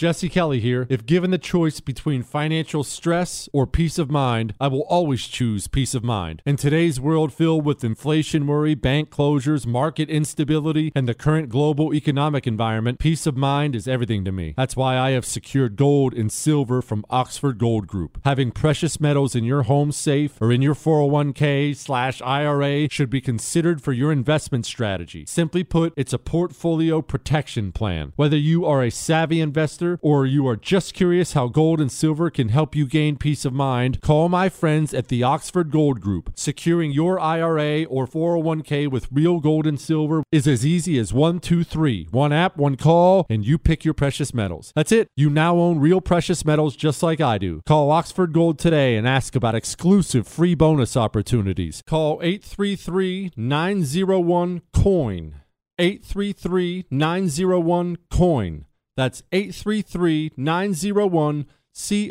Jesse Kelly here. If given the choice between financial stress or peace of mind, I will always choose peace of mind. In today's world filled with inflation worry, bank closures, market instability, and the current global economic environment, peace of mind is everything to me. That's why I have secured gold and silver from Oxford Gold Group. Having precious metals in your home safe or in your 401k slash IRA should be considered for your investment strategy. Simply put, it's a portfolio protection plan. Whether you are a savvy investor or you are just curious how gold and silver can help you gain peace of mind, call my friends at the Oxford Gold Group. Securing your IRA or 401k with real gold and silver is as easy as one, two, three. One app, one call, and you pick your precious metals. That's it. You now own real precious metals just like I do. Call Oxford Gold today and ask about exclusive free bonus opportunities. Call 833 901 COIN. 833 901 COIN. That's 833 901 C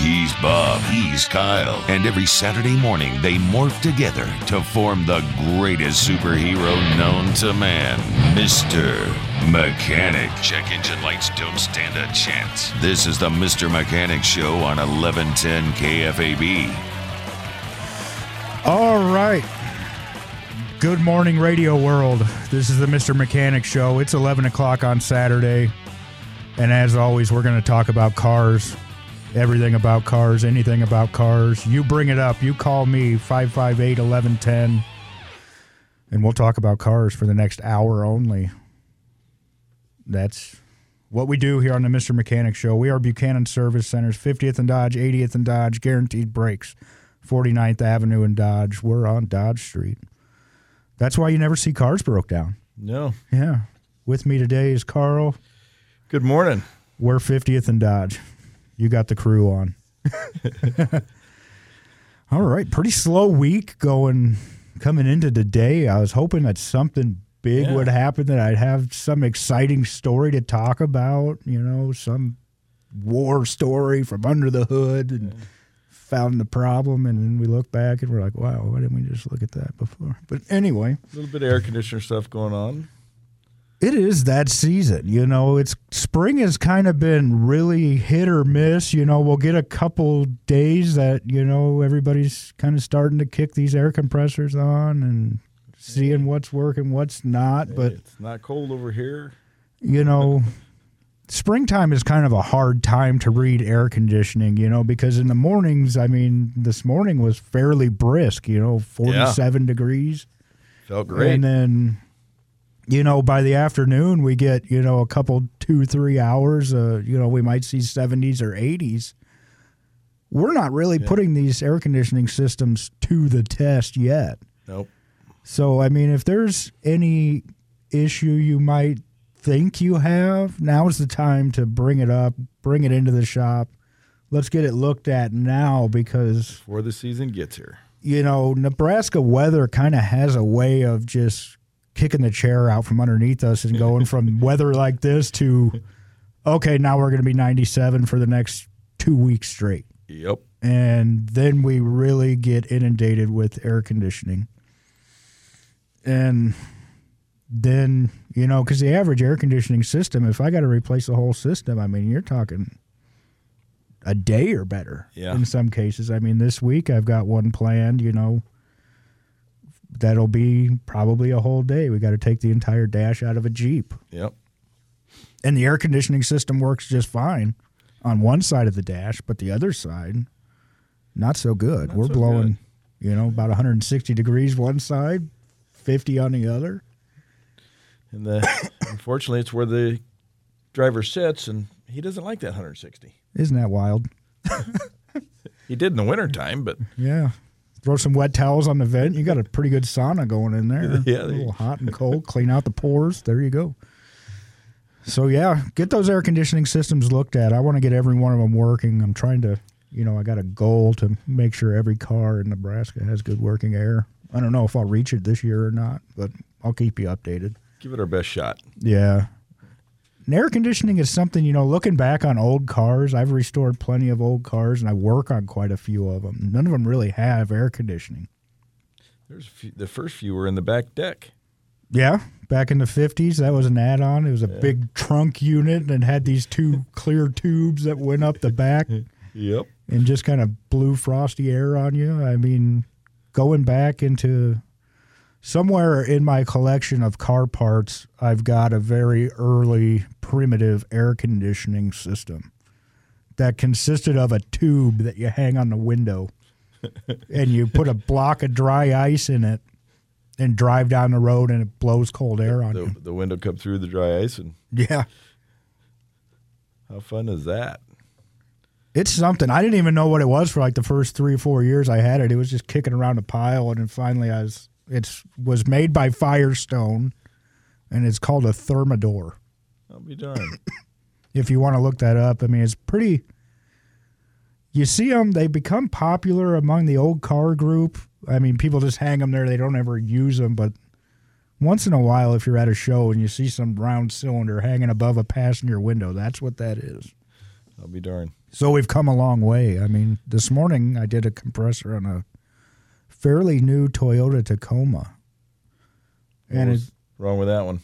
He's Bob, he's Kyle, and every Saturday morning they morph together to form the greatest superhero known to man, Mr. Mechanic. Check engine lights don't stand a chance. This is the Mr. Mechanic Show on 1110 KFAB. All right. Good morning, radio world. This is the Mr. Mechanic Show. It's 11 o'clock on Saturday. And as always, we're going to talk about cars, everything about cars, anything about cars. You bring it up. You call me 558 1110, and we'll talk about cars for the next hour only. That's what we do here on the Mr. Mechanic Show. We are Buchanan Service Centers, 50th and Dodge, 80th and Dodge, guaranteed brakes, 49th Avenue and Dodge. We're on Dodge Street. That's why you never see cars broke down. No. Yeah. With me today is Carl. Good morning. We're 50th and Dodge. You got the crew on. All right. Pretty slow week going coming into today. I was hoping that something big Yeah. would happen, that I'd have some exciting story to talk about, you know, some war story from under the hood and found the problem. And then we look back and we're like, wow, why didn't we just look at that before? But anyway. A little bit of air conditioner stuff going on. It is that season, you know. It's spring has kind of been really hit or miss. You know, we'll get a couple days that you know everybody's kind of starting to kick these air compressors on and seeing what's working, what's not. But it's not cold over here. you know, springtime is kind of a hard time to read air conditioning. You know, because in the mornings, I mean, this morning was fairly brisk. You know, forty-seven degrees. Felt great. And then, you know, by the afternoon, we get, you know, a couple, two, three hours. Uh, you know, we might see 70s or 80s. We're not really putting these air conditioning systems to the test yet. nope. So, I mean, if there's any issue you might think you have, now's the time to bring it up, bring it into the shop. Let's get it looked at now because Before the season gets here. you know, Nebraska weather kind of has a way of just kicking the chair out from underneath us and going from weather like this to, okay, now we're going to be 97 for the next two weeks straight. Yep. And then we really get inundated with air conditioning. And then, you know, because the average air conditioning system, if I got to replace the whole system, I mean, you're talking a day or better Yeah. in some cases. I mean, this week I've got one planned, you know, that'll be probably a whole day. We got to take the entire dash out of a Jeep. Yep. And the air conditioning system works just fine on one side of the dash, but the other side, not so good. Not We're so blowing, you know, about 160 degrees one side, 50 on the other. And the unfortunately, it's where the driver sits, and he doesn't like that 160. Isn't that wild? He did in the wintertime, but Yeah. Throw some wet towels on the vent. You got a pretty good sauna going in there. Yeah, a little hot and cold. Clean out the pores. There you go. So yeah, get those air conditioning systems looked at. I want to get every one of them working. I'm trying to, you know, I got a goal to make sure every car in Nebraska has good working air. I don't know if I'll reach it this year or not, but I'll keep you updated. Give it our best shot. Yeah. And air conditioning is something, you know, looking back on old cars, I've restored plenty of old cars and I work on quite a few of them. None of them really have air conditioning. There's a few, the first few were in the back deck. Yeah, back in the 50s, that was an add on. It was a big trunk unit and had these two clear tubes that went up the back Yep. and just kind of blew frosty air on you. I mean, going back into somewhere in my collection of car parts, I've got a very early primitive air conditioning system that consisted of a tube that you hang on the window and you put a block of dry ice in it and drive down the road and it blows cold air on The, you. the window come through the dry ice, and Yeah. how fun is that? It's something. I didn't even know what it was for like the first three or four years I had it. It was just kicking around a pile, and then finally I was. It's was made by Firestone, and it's called a Thermador. I'll be darned. If you want to look that up, I mean it's pretty. You see them; they become popular among the old car group. I mean, people just hang them there; they don't ever use them. But once in a while, if you're at a show and you see some round cylinder hanging above a passenger window, that's what that is. I'll be darned. So we've come a long way. I mean, this morning I did a compressor on a fairly new Toyota Tacoma. And What it, was wrong with that one?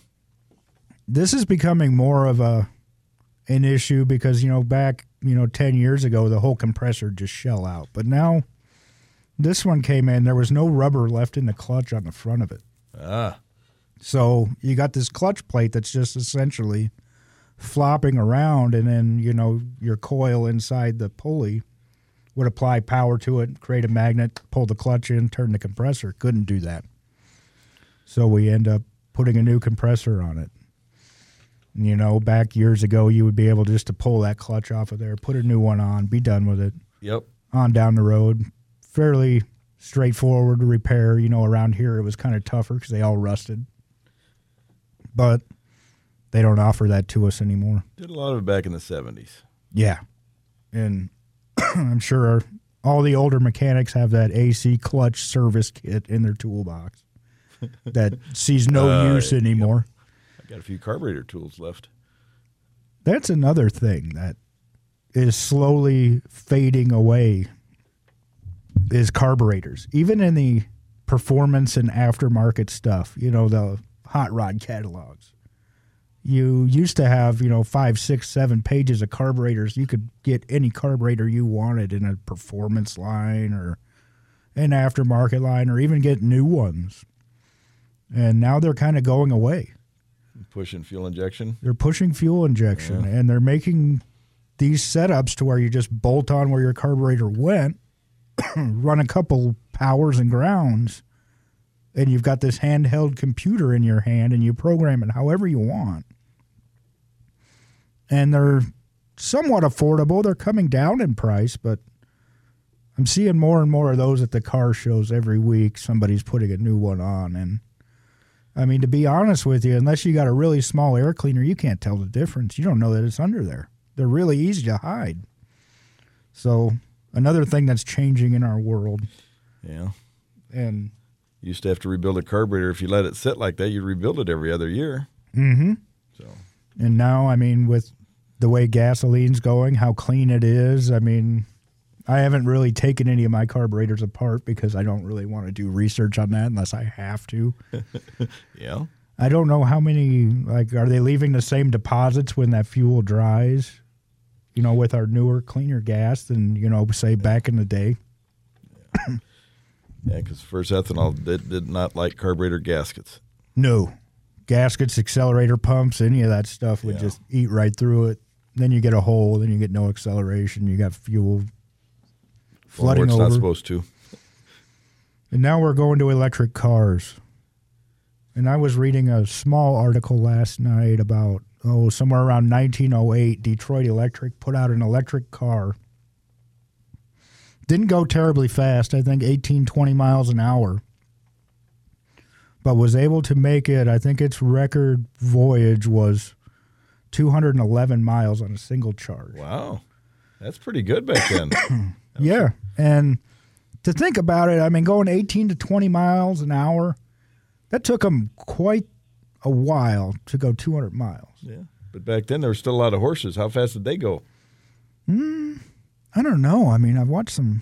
this is becoming more of a an issue because, you know, back, you know, 10 years ago the whole compressor just shell out. But now this one came in, there was no rubber left in the clutch on the front of it. Ah, So you got this clutch plate that's just essentially flopping around, and then you know your coil inside the pulley would apply power to it, create a magnet, pull the clutch in, turn the compressor. Couldn't do that. So we end up putting a new compressor on it. You know, back years ago, you would be able just to pull that clutch off of there, put a new one on, be done with it yep. on down the road. Fairly straightforward repair. You know, around here it was kind of tougher because they all rusted. But they don't offer that to us anymore. Did a lot of it back in the seventies. Yeah. And I'm sure all the older mechanics have that AC clutch service kit in their toolbox that sees no Uh, use anymore. I've got a few carburetor tools left. That's another thing that is slowly fading away is carburetors. Even in the performance and aftermarket stuff, you know, the hot rod catalogs. You used to have, you know, five, six, seven pages of carburetors. You could get any carburetor you wanted in a performance line or an aftermarket line or even get new ones. And now they're kind of going away Pushing fuel injection. they're pushing fuel injection and they're making these setups to where you just bolt on where your carburetor went, run a couple powers and grounds, and you've got this handheld computer in your hand and you program it however you want. And they're somewhat affordable. They're coming down in price, but I'm seeing more and more of those at the car shows every week. Somebody's putting a new one on and I mean, to be honest with you, unless you got a really small air cleaner, you can't tell the difference. You don't know that it's under there. They're really easy to hide. So, another thing that's changing in our world, Yeah. and You used to have to rebuild a carburetor. If you let it sit like that, you'd rebuild it every other year. mm-hmm. So and now, I mean, with the way gasoline's going, how clean it is, I mean, I haven't really taken any of my carburetors apart because I don't really want to do research on that unless I have to. yeah. I don't know how many like are they leaving the same deposits when that fuel dries? You know, with our newer, cleaner gas than you know, say back in the day. Yeah, because first ethanol did, did not like carburetor gaskets. No, gaskets, accelerator pumps, any of that stuff would Yeah. just eat right through it. Then you get a hole. Then you get no acceleration. You got fuel Well, flooding where it's over. not supposed to. And now we're going to electric cars. And I was reading a small article last night about, oh, somewhere around 1908, Detroit Electric put out an electric car. Didn't go terribly fast, I think 18, 20 miles an hour. But was able to make it, I think its record voyage was 211 miles on a single charge. Wow, that's pretty good back then. Yeah, and to think about it, I mean, going 18 to 20 miles an hour, that took them quite a while to go 200 miles. yeah, but back then there were still a lot of horses. How fast did they go? Hmm. I don't know. I mean, I've watched some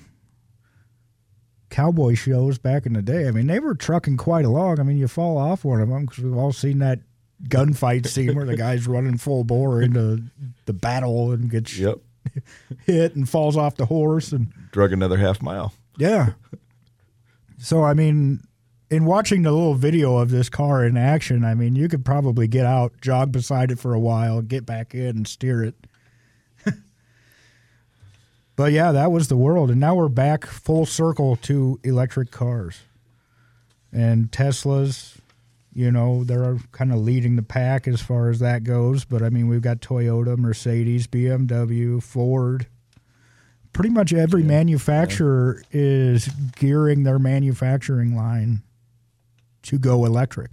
cowboy shows back in the day. I mean, they were trucking quite along. I mean, you fall off one of them because we've all seen that gunfight scene where the guy's running full bore into the battle and gets Yep, hit and falls off the horse and drug another half mile. yeah. So I mean, in watching the little video of this car in action, I mean, you could probably get out, jog beside it for a while, get back in and steer it. but yeah, that was the world, and now we're back full circle to electric cars. And Teslas, you know, they're kind of leading the pack as far as that goes. But I mean, we've got Toyota, Mercedes, BMW, Ford. Pretty much every manufacturer is gearing their manufacturing line to go electric.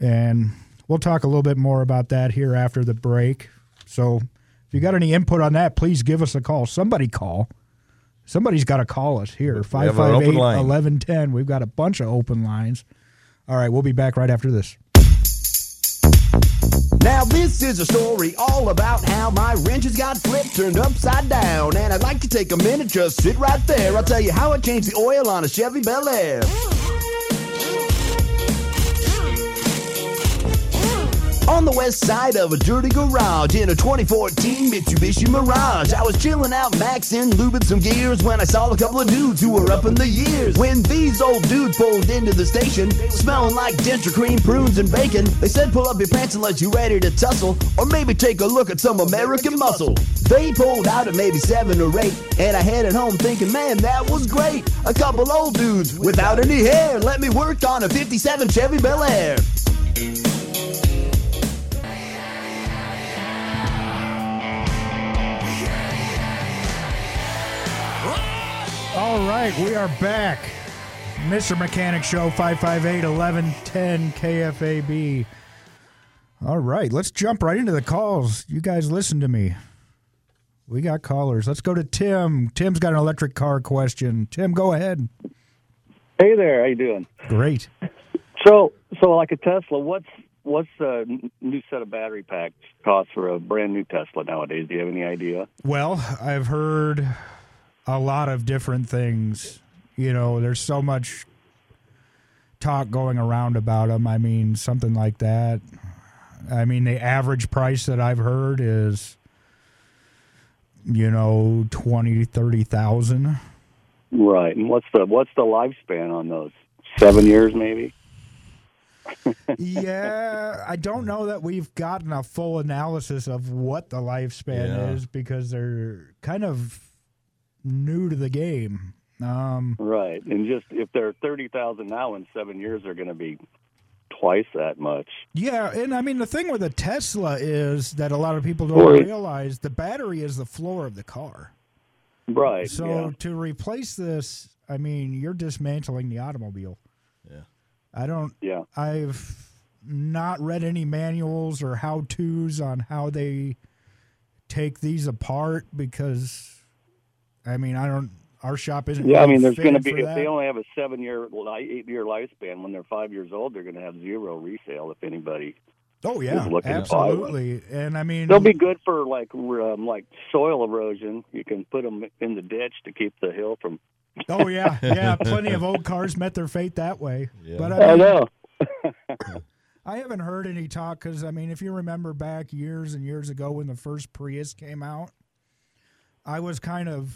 And we'll talk a little bit more about that here after the break. So if you got any input on that, please give us a call. Somebody call. Somebody's got to call us here. We have an open 558 line. 1110. We've got a bunch of open lines. All right, we'll be back right after this. Now this is a story all about how my wrenches got flipped, turned upside down. And I'd like to take a minute, just sit right there. I'll tell you how I changed the oil on a Chevy Bel Air. On the west side of a dirty garage in a 2014 Mitsubishi Mirage. I was chilling out, maxing, lubing some gears when I saw a couple of dudes who were up in the years. When these old dudes pulled into the station, smelling like denture cream, prunes, and bacon, they said, Pull up your pants unless you're ready to tussle, or maybe take a look at some American muscle. They pulled out at maybe seven or eight, and I headed home thinking, Man, that was great. A couple old dudes without any hair let me work on a 57 Chevy Bel Air. All right, we are back. Mr. Mechanic Show 558 1110 KFAB. All right, let's jump right into the calls. You guys listen to me. We got callers. Let's go to Tim. Tim's got an electric car question. Tim, go ahead. Hey there, how you doing? Great. So, so like a Tesla, what's what's the new set of battery packs cost for a brand new Tesla nowadays? Do you have any idea? Well, I've heard a lot of different things. You know, there's so much talk going around about them. I mean, something like that. I mean, the average price that I've heard is, you know, twenty, thirty thousand. Right. And what's the what's the lifespan on those? Seven years, maybe. yeah, I don't know that we've gotten a full analysis of what the lifespan Yeah. is because they're kind of new to the game. Um, Right. And just if they're thirty thousand now, in seven years they're going to be twice that much. Yeah, and I mean the thing with a Tesla is that a lot of people don't Or it- realize the battery is the floor of the car. Right. So yeah. to replace this, I mean you're dismantling the automobile. Yeah. I don't. Yeah. I've not read any manuals or how tos on how they take these apart because, I mean, I don't. Our shop isn't. Yeah, I mean, there's going to be for if they only have a seven-year, eight year lifespan. When they're five years old, they're going to have zero resale. If anybody, Oh yeah, looking to buy one. absolutely. And I mean, they'll be good for like um, like soil erosion. You can put them in the ditch to keep the hill from. Oh yeah, yeah. Plenty of old cars met their fate that way. Yeah. But I I, mean, know. I haven't heard any talk because I mean, if you remember back years and years ago when the first Prius came out, I was kind of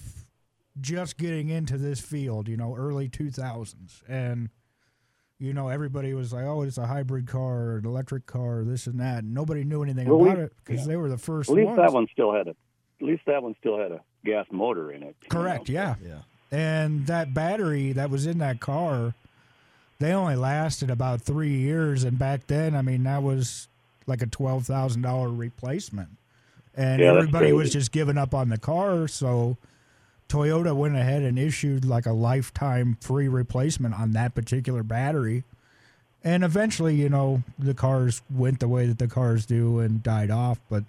just getting into this field, you know, early two thousands, and you know, everybody was like, "Oh, it's a hybrid car, an electric car, this and that." And nobody knew anything Well, we- about it because they were the first At least ones. that one still had a. At least that one still had a gas motor in it. you Correct. know. Yeah. Yeah. And that battery that was in that car, they only lasted about three years. And back then, I mean, that was like a twelve thousand dollar replacement, and Yeah, everybody was just giving up on the car. So Toyota went ahead and issued like a lifetime free replacement on that particular battery. And eventually, you know, the cars went the way that the cars do and died off. But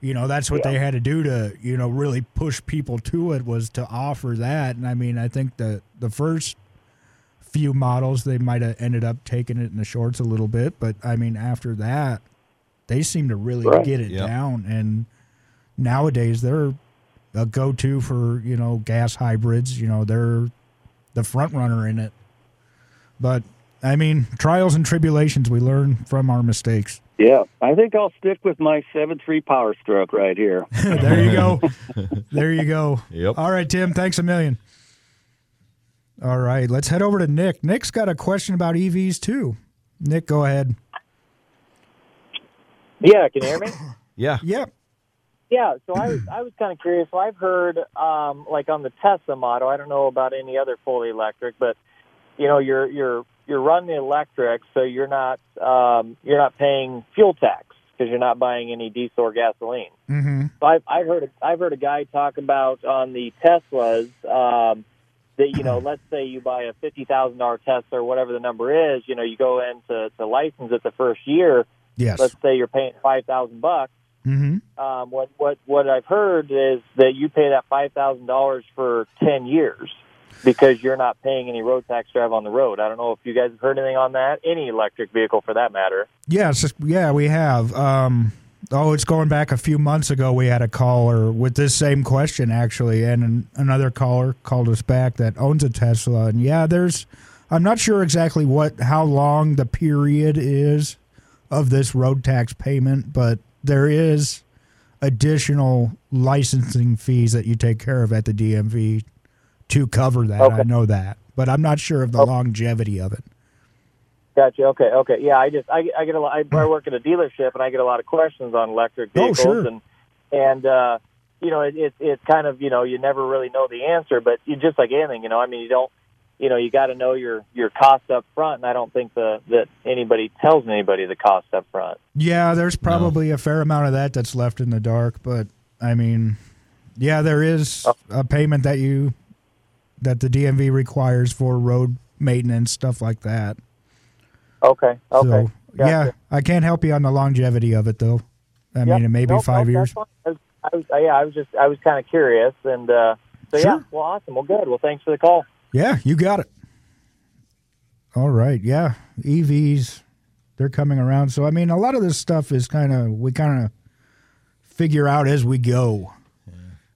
you know, that's what they had to do to you know really push people to it was to offer that. And I mean, I think the the first few models they might have ended up taking it in the shorts a little bit, but I mean, after that, they seem to really Right. get it Yep. down. And nowadays, they're a go-to for you know gas hybrids. You know, they're the front runner in it. But I mean, trials and tribulations. We learn from our mistakes. Yeah, I think I'll stick with my seven three Power Stroke right here. there you go. there you go. Yep. All right, Tim. Thanks a million. All right, let's head over to Nick. Nick's got a question about EVs too. Nick, go ahead. Yeah, can you hear me? Yeah. Yeah. yeah, so I was I was kind of curious. So I've heard um, like on the Tesla model. I don't know about any other fully electric, but you know you're you're you're running the electric, so you're not um, you're not paying fuel tax because you're not buying any diesel or gasoline. Mm-hmm. So I've, I've heard I've heard a guy talk about on the Teslas um, that you know, let's say you buy a fifty thousand dollar Tesla or whatever the number is, you know, you go in to, to license it the first year. Yes. Let's say you're paying five thousand bucks. Mm-hmm. Um, what what what I've heard is that you pay that five thousand dollars for ten years because you're not paying any road tax drive on the road. I don't know if you guys have heard anything on that. Any electric vehicle for that matter. Yes. Yeah, we have. Um, oh, it's going back a few months ago. We had a caller with this same question actually, and an, another caller called us back that owns a Tesla. And yeah, there's. I'm not sure exactly what how long the period is of this road tax payment, but there is additional licensing fees that you take care of at the DMV to cover that. I know that, but I'm not sure of the longevity of it. Gotcha. Okay. Okay. Yeah. I just I, I get a lot. I, I work at a dealership and I get a lot of questions on electric Oh, vehicles sure. and and uh, you know it, it it's kind of you know you never really know the answer, but you just like anything, you know. I mean, you don't. You know, you got to know your your cost up front, and I don't think the that anybody tells anybody the cost up front. Yeah, there's probably a fair amount of that that's left in the dark, but I mean, yeah, there is a payment that you that the DMV requires for road maintenance stuff like that. Okay. Okay. So, Gotcha. yeah, I can't help you on the longevity of it though. I Yep. mean, it may be Nope, five nope, years. I was, I was, yeah, I was just I was kind of curious, and uh, so yeah. Well, awesome. Well, good. Well, thanks for the call. Yeah, you got it. All right. Yeah. EVs, they're coming around. So, I mean, a lot of this stuff is kind of, we kind of figure out as we go,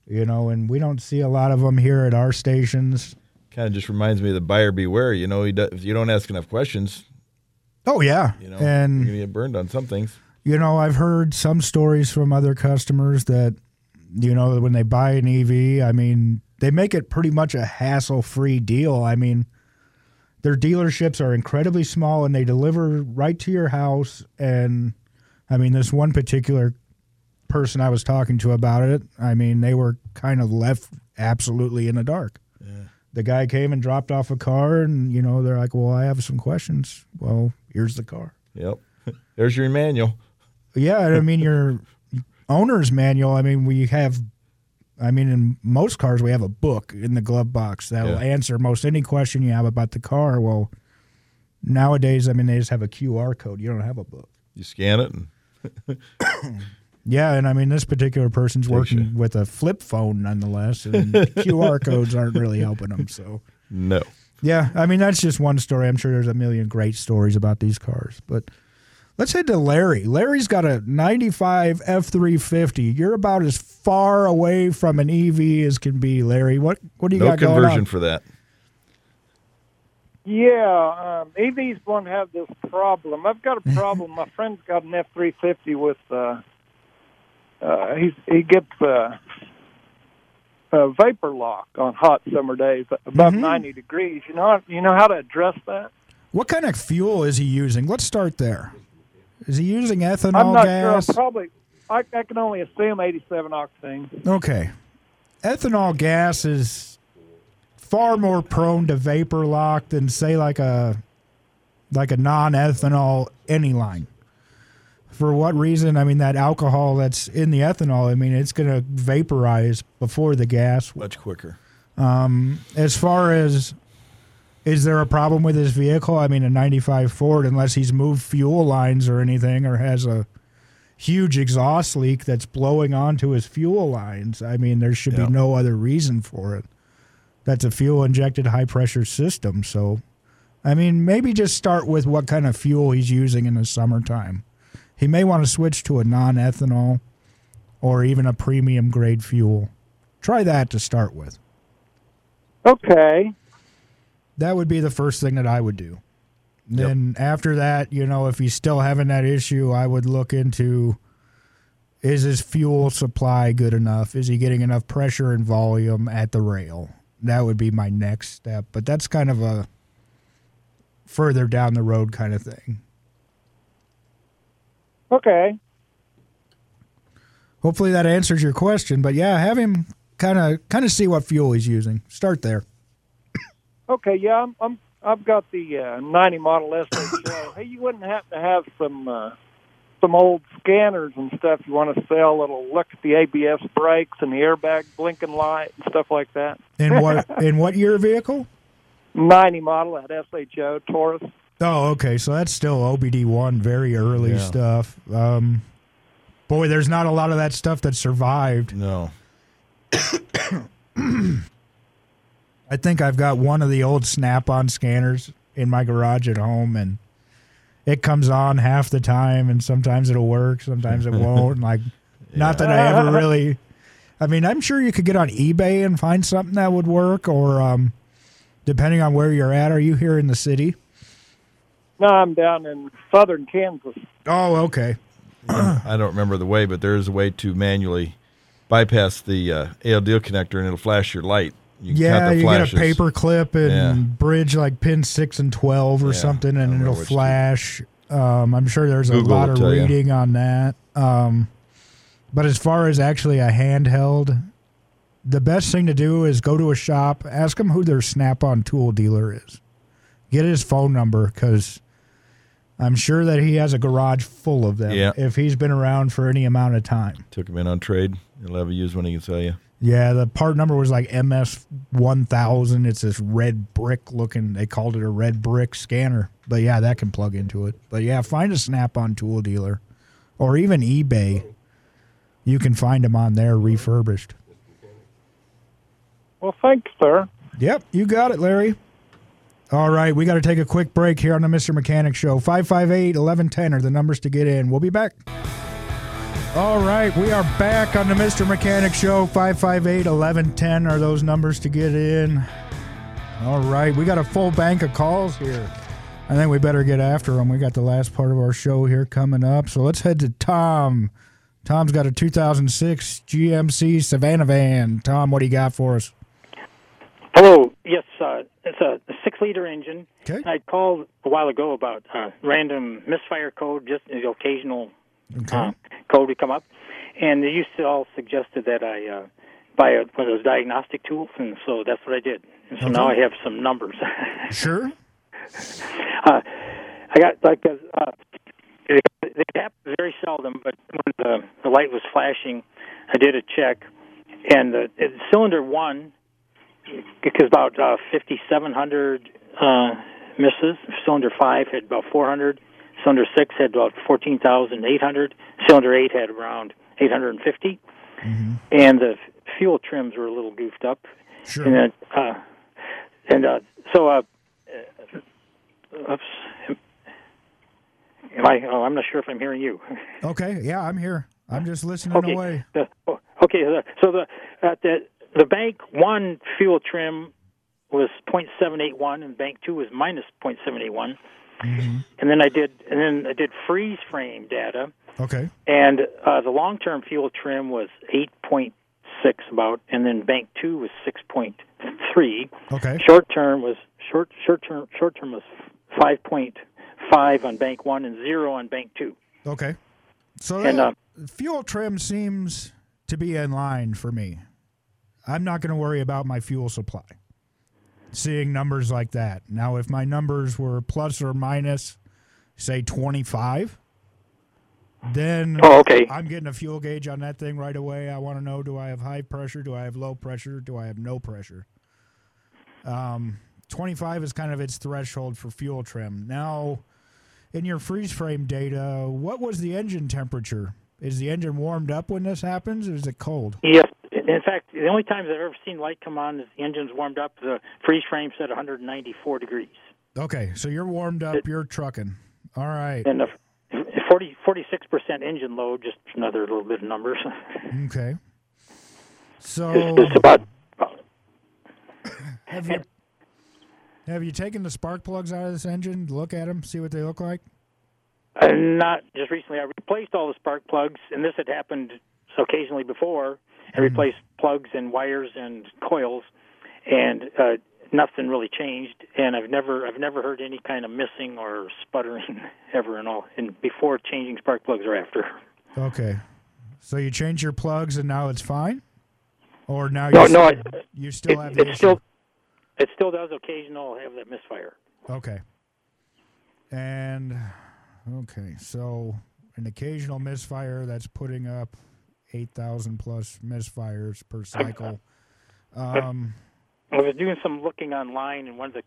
you know, and we don't see a lot of them here at our stations. Kind of just reminds me of the buyer beware. You know, if you don't ask enough questions, Oh, yeah. you know, and, you're gonna get burned on some things. you know, I've heard some stories from other customers that, you know, when they buy an EV, I mean, they make it pretty much a hassle free deal. I mean, their dealerships are incredibly small and they deliver right to your house. And I mean, this one particular person I was talking to about it, I mean, they were kind of left absolutely in the dark. The guy came and dropped off a car, and, you know, they're like, well, I have some questions. Well, here's the car. Yep. There's your manual. Yeah, I mean your owner's manual. I mean we have. I mean, in most cars we have a book in the glove box that'll Yeah. answer most any question you have about the car. Well, nowadays, I mean, they just have a QR code. You don't have a book. You scan it, and Yeah, and I mean, this particular person's working you. with a flip phone, nonetheless, and QR codes aren't really helping them. So, no. yeah, I mean, that's just one story. I'm sure there's a million great stories about these cars, but let's head to Larry. Larry's got a 95 F350. You're about as far away from an EV as can be, Larry. What what do you No got going on? No conversion for that. Yeah, um, EVs won't have this problem. I've got a problem. My friend's got an F three fifty with. Uh, uh, he's he gets uh, a vapor lock on hot summer days above Mhm. ninety degrees. You know, you know how to address that. What kind of fuel is he using? Let's start there. Is he using ethanol I'm not gas? sure. Probably, I, I can only assume eighty-seven octane. Okay. Ethanol gas is far more prone to vapor lock than say like a like a non-ethanol any line. For what reason? I mean that alcohol that's in the ethanol, I mean it's going to vaporize before the gas. Much quicker. Um, as far as Is there a problem with his vehicle? I mean, a 95 Ford, unless he's moved fuel lines or anything or has a huge exhaust leak that's blowing onto his fuel lines. I mean, there should be no other reason for it. That's a fuel injected high pressure system. So, I mean, maybe just start with what kind of fuel he's using in the summertime. He may want to switch to a non ethanol or even a premium grade fuel. Try that to start with. Okay. That would be the first thing that I would do. Then after that, you know, if he's still having that issue, I would look into is his fuel supply good enough? Is he getting enough pressure and volume at the rail? That would be my next step. But that's kind of a further down the road kind of thing. Okay. Hopefully that answers your question. But yeah, have him kind of kind of see what fuel he's using. Start there. Okay. Yeah, I'm. I'm I've got the uh, 90 model SHO. hey, you wouldn't happen to have some uh, some old scanners and stuff you want to sell that'll look at the ABS brakes and the airbag blinking light and stuff like that? In what in what year vehicle? 90 model at SHO Taurus. Oh, okay. So that's still OBD one, very early Yeah. stuff. Um, boy, there's not a lot of that stuff that survived. No. I think I've got one of the old Snap-on scanners in my garage at home, and it comes on half the time, and sometimes it'll work, sometimes it won't. like, not that I ever really. I mean, I'm sure you could get on eBay and find something that would work, or um, depending on where you're at. Are you here in the city? No, I'm down in southern Kansas. Oh, okay. I don't remember the way, but there is a way to manually bypass the uh, ALDL connector and it'll flash your light. You Yeah, you flashes. get a paper clip and Yeah. bridge like pin six and twelve or Yeah, something, and it'll flash. Um, I'm sure there's a lot of reading on that. Um, but as far as actually a handheld, the best thing to do is go to a shop, ask them who their Snap-on tool dealer is, get his phone number because I'm sure that he has a garage full of them. Yeah. If he's been around for any amount of time. Took him in on trade. He'll have a used one he can sell you. Yeah, the part number was like MS one thousand. It's this red brick looking. They called it a red brick scanner. But yeah, that can plug into it. But yeah, find a Snap-on tool dealer, or even eBay. You can find them on there refurbished. Well, thanks, sir. Yep, you got it, Larry. All right, we got to take a quick break here on the Mr. Mechanic Show. 558 1110 are the numbers to get in. We'll be back. All right, we are back on the Mr. Mechanic Show. 558 1110 are those numbers to get in. All right, we got a full bank of calls here. I think we better get after them. We got the last part of our show here coming up. So let's head to Tom. Tom's got a 2006 GMC Savana van. Tom, what do you got for us? Hello. Yes, uh, it's a, a six-liter engine. Okay. I called a while ago about uh, random misfire code, just the occasional uh, code would come up, and they used to all suggested that I uh, buy a, one of those diagnostic tools, and so that's what I did. And so now I have some numbers. Sure. uh, I got like a, uh, they, they happen very seldom, but when the, the light was flashing, I did a check, and the, the cylinder one because about uh, 5,700 uh, misses. Cylinder five had about 400. Cylinder six had about 14,800. Cylinder eight had around 850. And the fuel trims were a little goofed up. Sure. And then, uh, and uh, so, uh, uh, oops. Am I? Oh, I'm not sure if I'm hearing you. Okay, yeah, I'm here. I'm just listening Okay. away. The, oh, okay. the- So the at the the bank one fuel trim was .781, and bank two was minus .781. And then I did, and then I did freeze frame data, Okay. and uh, the long term fuel trim was 8.6 about, and then bank two was 6.3. Okay. Short term was short short term short term was 5.5 on bank one and zero on bank two. Okay. So And, that, fuel trim seems to be in line for me. I'm not going to worry about my fuel supply. Seeing numbers like that. Now, if my numbers were plus or minus, say 25, then Oh, okay. I'm getting a fuel gauge on that thing right away. I want to know do I have high pressure? Do I have low pressure? Do I have no pressure? Um, 25 is kind of its threshold for fuel trim. Now, in your freeze frame data, what was the engine temperature? Is the engine warmed up when this happens, or is it cold? Yes. In fact, the only times I've ever seen light come on is the engine's warmed up. The freeze frame set 194 degrees. Okay, so you're warmed up. You're trucking. All right. And the 40, 46% engine load, just another little bit of numbers. Okay. So It's, it's about have you have you taken the spark plugs out of this engine? Look at them, see what they look like. uh, not just recently. I replaced all the spark plugs, and this had happened occasionally before. I replaced plugs and wires and coils, and uh, nothing really changed. And I've never I've never heard any kind of missing or sputtering ever in all. And before changing spark plugs or after. Okay. So you change your plugs and now it's fine, or now No, you no, still, I- you still it, have the it still it still does occasional have that misfire. Okay. And okay, so an occasional misfire that's putting up eight thousand plus misfires per cycle. Um, I was doing some looking online, and one of the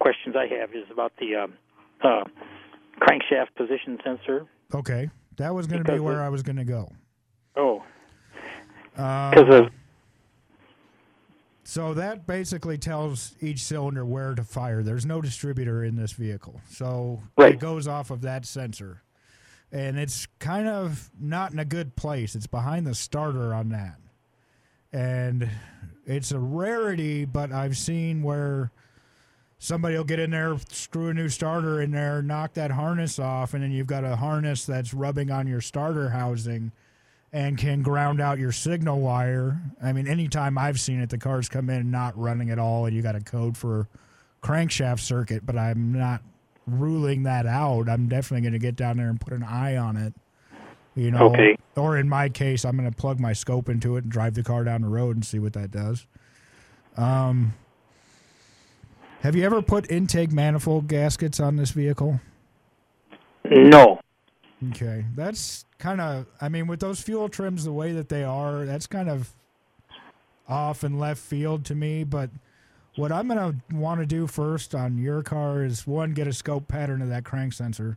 questions I have is about the um, uh, crankshaft position sensor. okay, that was going to be where it- I was going to go. Oh, Um, because of So that basically tells each cylinder where to fire. There's no distributor in this vehicle. So Right. it goes off of that sensor. And it's kind of not in a good place. It's behind the starter on that. And it's a rarity, but I've seen where somebody will get in there, screw a new starter in there, knock that harness off, and then you've got a harness that's rubbing on your starter housing and can ground out your signal wire. I mean, anytime I've seen it, the cars come in not running at all, and you got a code for crankshaft circuit, but I'm not ruling that out. I'm definitely going to get down there and put an eye on it. You know, Okay. or in my case, I'm going to plug my scope into it and drive the car down the road and see what that does. Um, have you ever put intake manifold gaskets on this vehicle? no. Okay, that's kind of. I mean, with those fuel trims the way that they are, that's kind of off and left field to me. But what I'm gonna want to do first on your car is one, get a scope pattern of that crank sensor,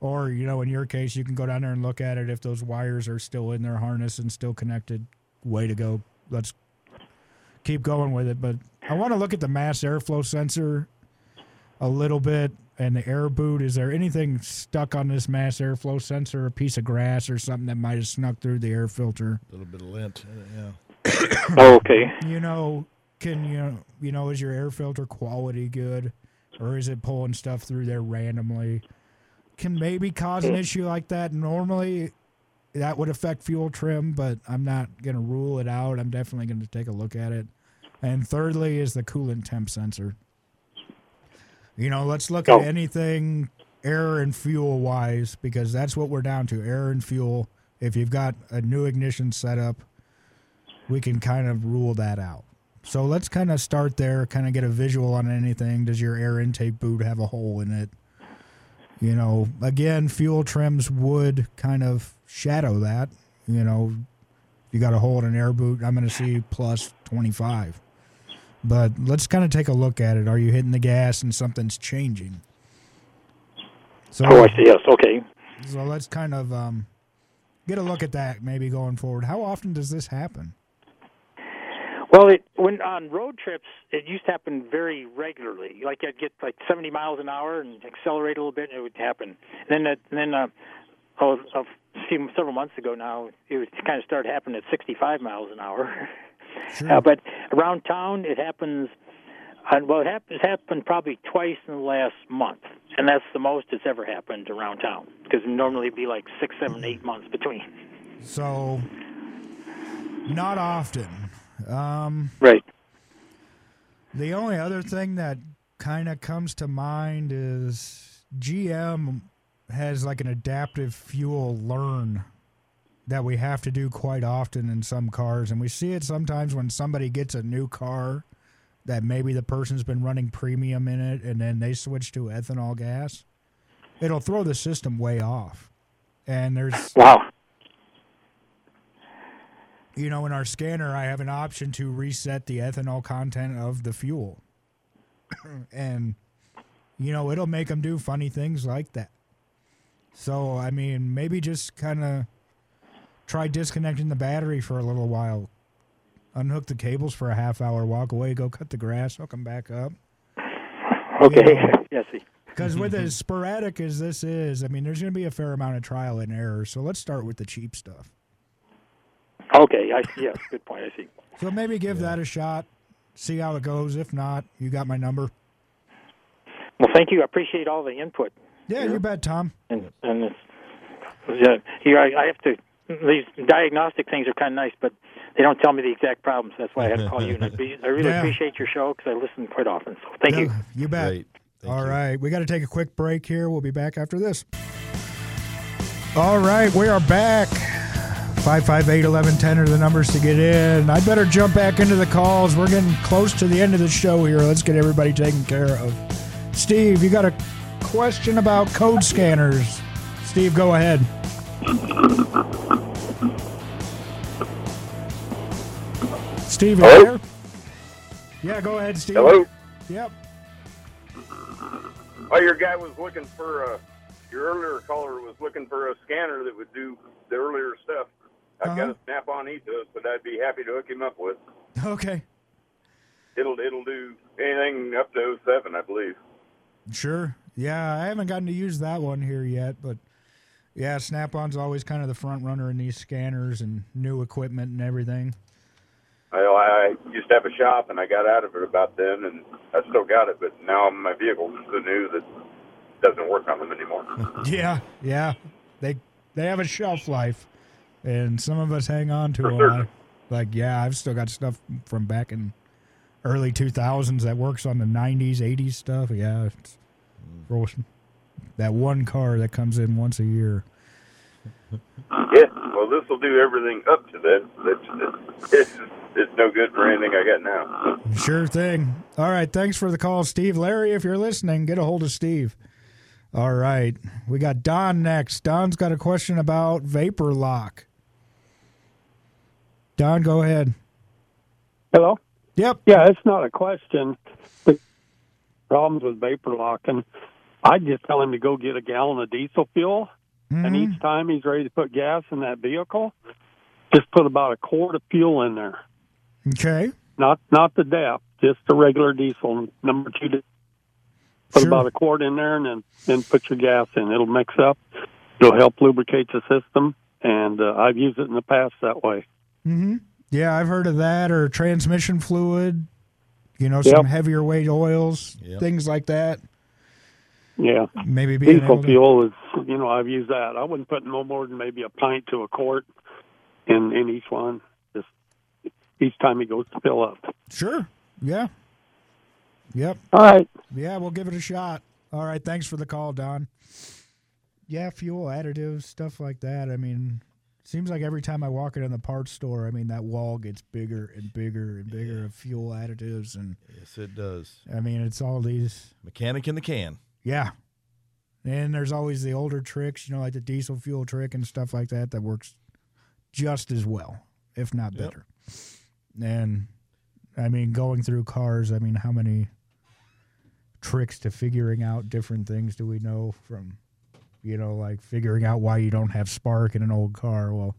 or you know, in your case, you can go down there and look at it if those wires are still in their harness and still connected. Way to go! Let's keep going with it. But I want to look at the mass airflow sensor a little bit and the air boot. Is there anything stuck on this mass airflow sensor, a piece of grass or something that might have snuck through the air filter? A little bit of lint. uh, Yeah. Oh, okay. You know, can you you know is your air filter quality good, or is it pulling stuff through there randomly? Can maybe cause an issue like that. Normally, that would affect fuel trim, but I'm not going to rule it out. I'm definitely going to take a look at it. And thirdly, is the coolant temp sensor. You know, let's look Oh. at anything air and fuel wise because that's what we're down to air and fuel. If you've got a new ignition setup, we can kind of rule that out. So let's kind of start there, kind of get a visual on anything. Does your air intake boot have a hole in it? You know, again, fuel trims would kind of shadow that. You know, you got a hole in an air boot, I'm going to see plus 25. But let's kind of take a look at it. Are you hitting the gas and something's changing? So, Oh, I see. Yes. Okay. so let's kind of um, get a look at that maybe going forward. How often does this happen? Well, it when on road trips, it used to happen very regularly. Like I'd get like 70 miles an hour and accelerate a little bit, and it would happen. Then, uh, then, uh, oh, a few several months ago now, it was kind of started happening at 65 miles an hour. Sure. Uh, but around town, it happens. Uh, well, it happens happened probably twice in the last month, and that's the most it's ever happened around town. Because normally it'd be like six, seven, eight months between. So, not often. Um, Right. the only other thing that kind of comes to mind is GM has like an adaptive fuel learn that we have to do quite often in some cars. And we see it sometimes when somebody gets a new car that maybe the person's been running premium in it and then they switch to ethanol gas. It'll throw the system way off. And there's Wow. You know, in our scanner, I have an option to reset the ethanol content of the fuel. and you know it'll make them do funny things like that. So I mean, maybe just kind of try disconnecting the battery for a little while. Unhook the cables for a half hour, walk away, go cut the grass, hook them back up. Okay. yes. Because with as sporadic as this is, I mean, there's going to be a fair amount of trial and error. So let's start with the cheap stuff. Okay. I see. Yes. Good point. I see. So maybe give that a shot, see how it goes. If not, you got my number. Well, thank you. I appreciate all the input. Yeah, you bet, Tom. And and it's, yeah, here I, I have to. These diagnostic things are kind of nice, but they don't tell me the exact problems. That's why I had to call you. And I, be- I really Yeah. appreciate your show because I listen quite often. So thank you. You bet. Great. Thank All you. right, we got to take a quick break here. We'll be back after this. All right, we are back. 558 1110 are the numbers to get in. I better jump back into the calls. We're getting close to the end of the show here. Let's get everybody taken care of. Steve, you got a question about code scanners. Steve, go ahead. Steve, you Hello? there? Yeah, go ahead, Steve. Hello. Yep. Oh, your guy was looking for a. Your earlier caller was looking for a scanner that would do the earlier stuff. I've got Uh-huh. a Snap-on Ethos, but I'd be happy to hook him up with. Okay. It'll it'll do anything up to 07, I believe. Sure. Yeah, I haven't gotten to use that one here yet, but yeah, Snap-on's always kind of the front runner in these scanners and new equipment and everything. I, I used to have a shop, and I got out of it about then, and I still got it, but now my vehicle's so new that doesn't work on them anymore. Yeah, yeah. They they have a shelf life, and some of us hang on to For them. certain. I, like, yeah, I've still got stuff from back in early 2000s that works on the 90s, 80s stuff. Yeah, it's mm. for that one car that comes in once a year. yeah, well, this will do everything up to that. That's, it's, it's no good for anything I got now. Sure thing. All right. Thanks for the call, Steve. Larry, if you're listening, get a hold of Steve. All right. We got Don next. Don's got a question about vapor lock. Don, go ahead. Hello. Yep. Yeah, it's not a question. The problems with vapor locking. I just tell him to go get a gallon of diesel fuel, and Mhm. each time he's ready to put gas in that vehicle, just put about a quart of fuel in there. Okay. Not not the DEF, just the regular diesel. Number two, put Sure. about a quart in there, and then then put your gas in. It'll mix up. It'll help lubricate the system, and uh, I've used it in the past that way. Hmm Yeah, I've heard of that or transmission fluid. You know, some Yep. heavier weight oils, Yep. things like that. Yeah. Maybe being diesel to- fuel is you know I've used that. I wouldn't put no more than maybe a pint to a quart in in each one. Just each time he goes to fill up. Sure. Yeah. Yep. All right. Yeah, we'll give it a shot. All right. Thanks for the call, Don. Yeah, fuel additives, stuff like that. I mean, seems like every time I walk into the parts store, I mean, that wall gets bigger and bigger and bigger of fuel additives. And Yes, it does. I mean, it's all these, Mechanic in the can. yeah. And there's always the older tricks, you know, like the diesel fuel trick and stuff like that, that works just as well, if not Yep. better. And I mean, going through cars, I mean, how many tricks to figuring out different things do we know from, you know, like figuring out why you don't have spark in an old car? Well,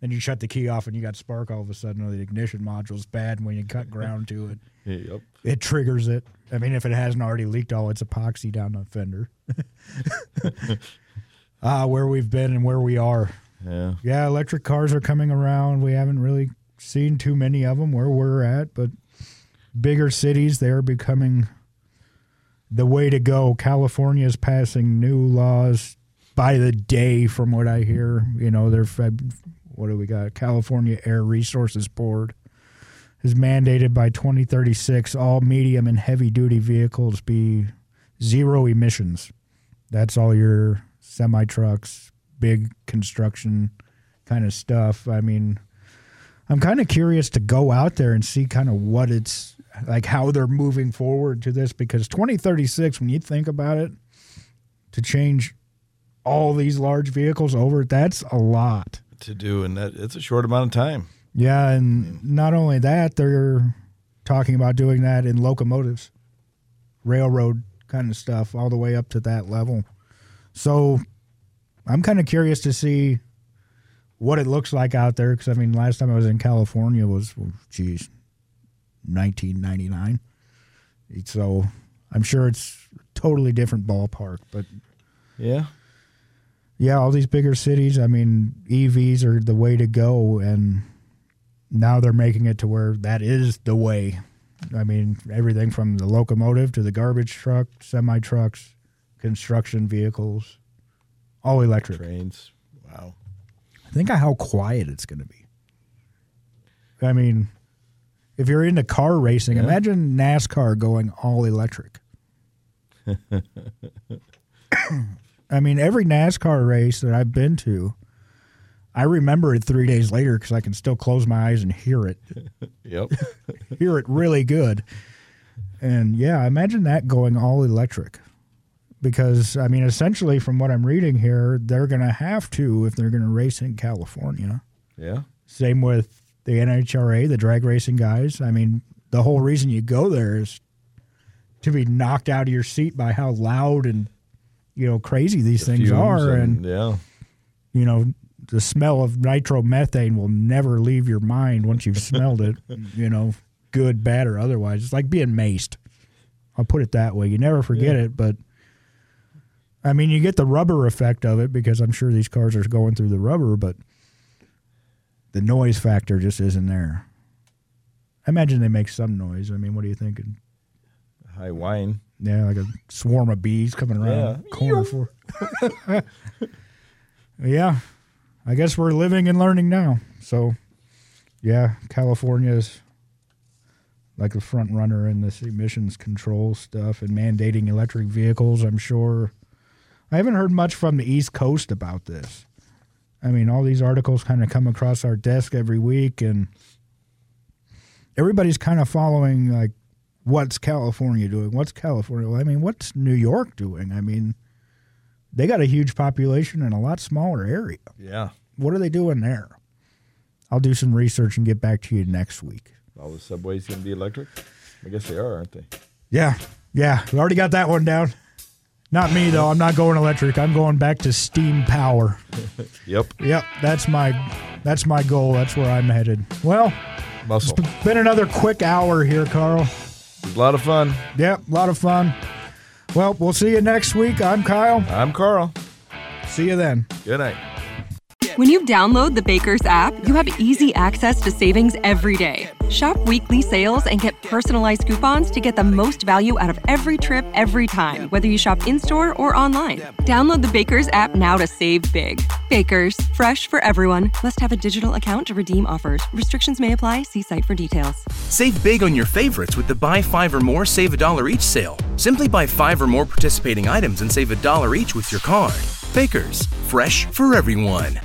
then you shut the key off and you got spark all of a sudden, or the ignition module's bad. And when you cut ground to it, Yep. it triggers it. I mean, if it hasn't already leaked all its epoxy down the fender. Ah, where we've been and where we are. Yeah. Yeah, electric cars are coming around. We haven't really seen too many of them where we're at, but bigger cities, they're becoming the way to go. California is passing new laws by the day, from what I hear. You know, they're, what do we got? California Air Resources Board is mandated by 2036 all medium and heavy duty vehicles be zero emissions. That's all your semi trucks, big construction kind of stuff. I mean, I'm kind of curious to go out there and see kind of what it's like, how they're moving forward to this because 2036, when you think about it, to change all these large vehicles over, that's a lot. To do, and that it's a short amount of time. Yeah, and not only that, they're talking about doing that in locomotives. railroad kind of stuff all the way up to that level. So I'm kind of curious to see what it looks like out there because I mean, last time I was in California was, oh, geez, 1999. So I'm sure it's totally different ballpark, but Yeah. Yeah, all these bigger cities, I mean, EVs are the way to go, and now they're making it to where that is the way. I mean, everything from the locomotive to the garbage truck, semi trucks, construction vehicles, all electric. Trains. Wow. Think of how quiet it's going to be. I mean, if you're into car racing, Yeah. imagine NASCAR going all electric. I mean, every NASCAR race that I've been to, I remember it three days later because I can still close my eyes and hear it, Yep. hear it really good. And yeah, imagine that going all electric. Because, I mean, essentially, from what I'm reading here, they're going to have to if they're going to race in California. yeah. Same with the NHRA, the drag racing guys. I mean, the whole reason you go there is to be knocked out of your seat by how loud and you know crazy these The things fumes are, and, yeah. you know the smell of nitromethane will never leave your mind once you've smelled it. Mm. You know, good, bad, or otherwise. It's like being maced. I'll put it that way. You never forget Yeah. it, but I mean, you get the rubber effect of it because I'm sure these cars are going through the rubber, but the noise factor just isn't there. I imagine they make some noise. I mean, what are you thinking? High whine. Yeah, like a swarm of bees coming around Yeah. the corner for. yeah, I guess we're living and learning now. So, yeah, California is like a front runner in this emissions control stuff and mandating electric vehicles. I'm sure. I haven't heard much from the East Coast about this. I mean, all these articles kind of come across our desk every week, and everybody's kind of following like what's California doing? What's California? I mean, what's New York doing? I mean, they got a huge population in a lot smaller area. Yeah. What are they doing there? I'll do some research and get back to you next week. All the subways going to be electric? I guess they are, aren't they? Yeah, yeah, we already got that one down. Not me though. I'm not going electric. I'm going back to steam power. Yep. Yep, that's my that's my goal. That's where I'm headed. Well, Muscle. it's been another quick hour here, Carl. A lot of fun. Yep, a lot of fun. Well, we'll see you next week. I'm Kyle. I'm Carl. See you then. Good night. When you download the Baker's app, you have easy access to savings every day. Shop weekly sales and get personalized coupons to get the most value out of every trip every time, whether you shop in store or online. Download the Baker's app now to save big. Baker's, fresh for everyone. Must have a digital account to redeem offers. Restrictions may apply. See site for details. Save big on your favorites with the buy five or more, save a dollar each sale. Simply buy five or more participating items and save a dollar each with your card. Baker's, fresh for everyone.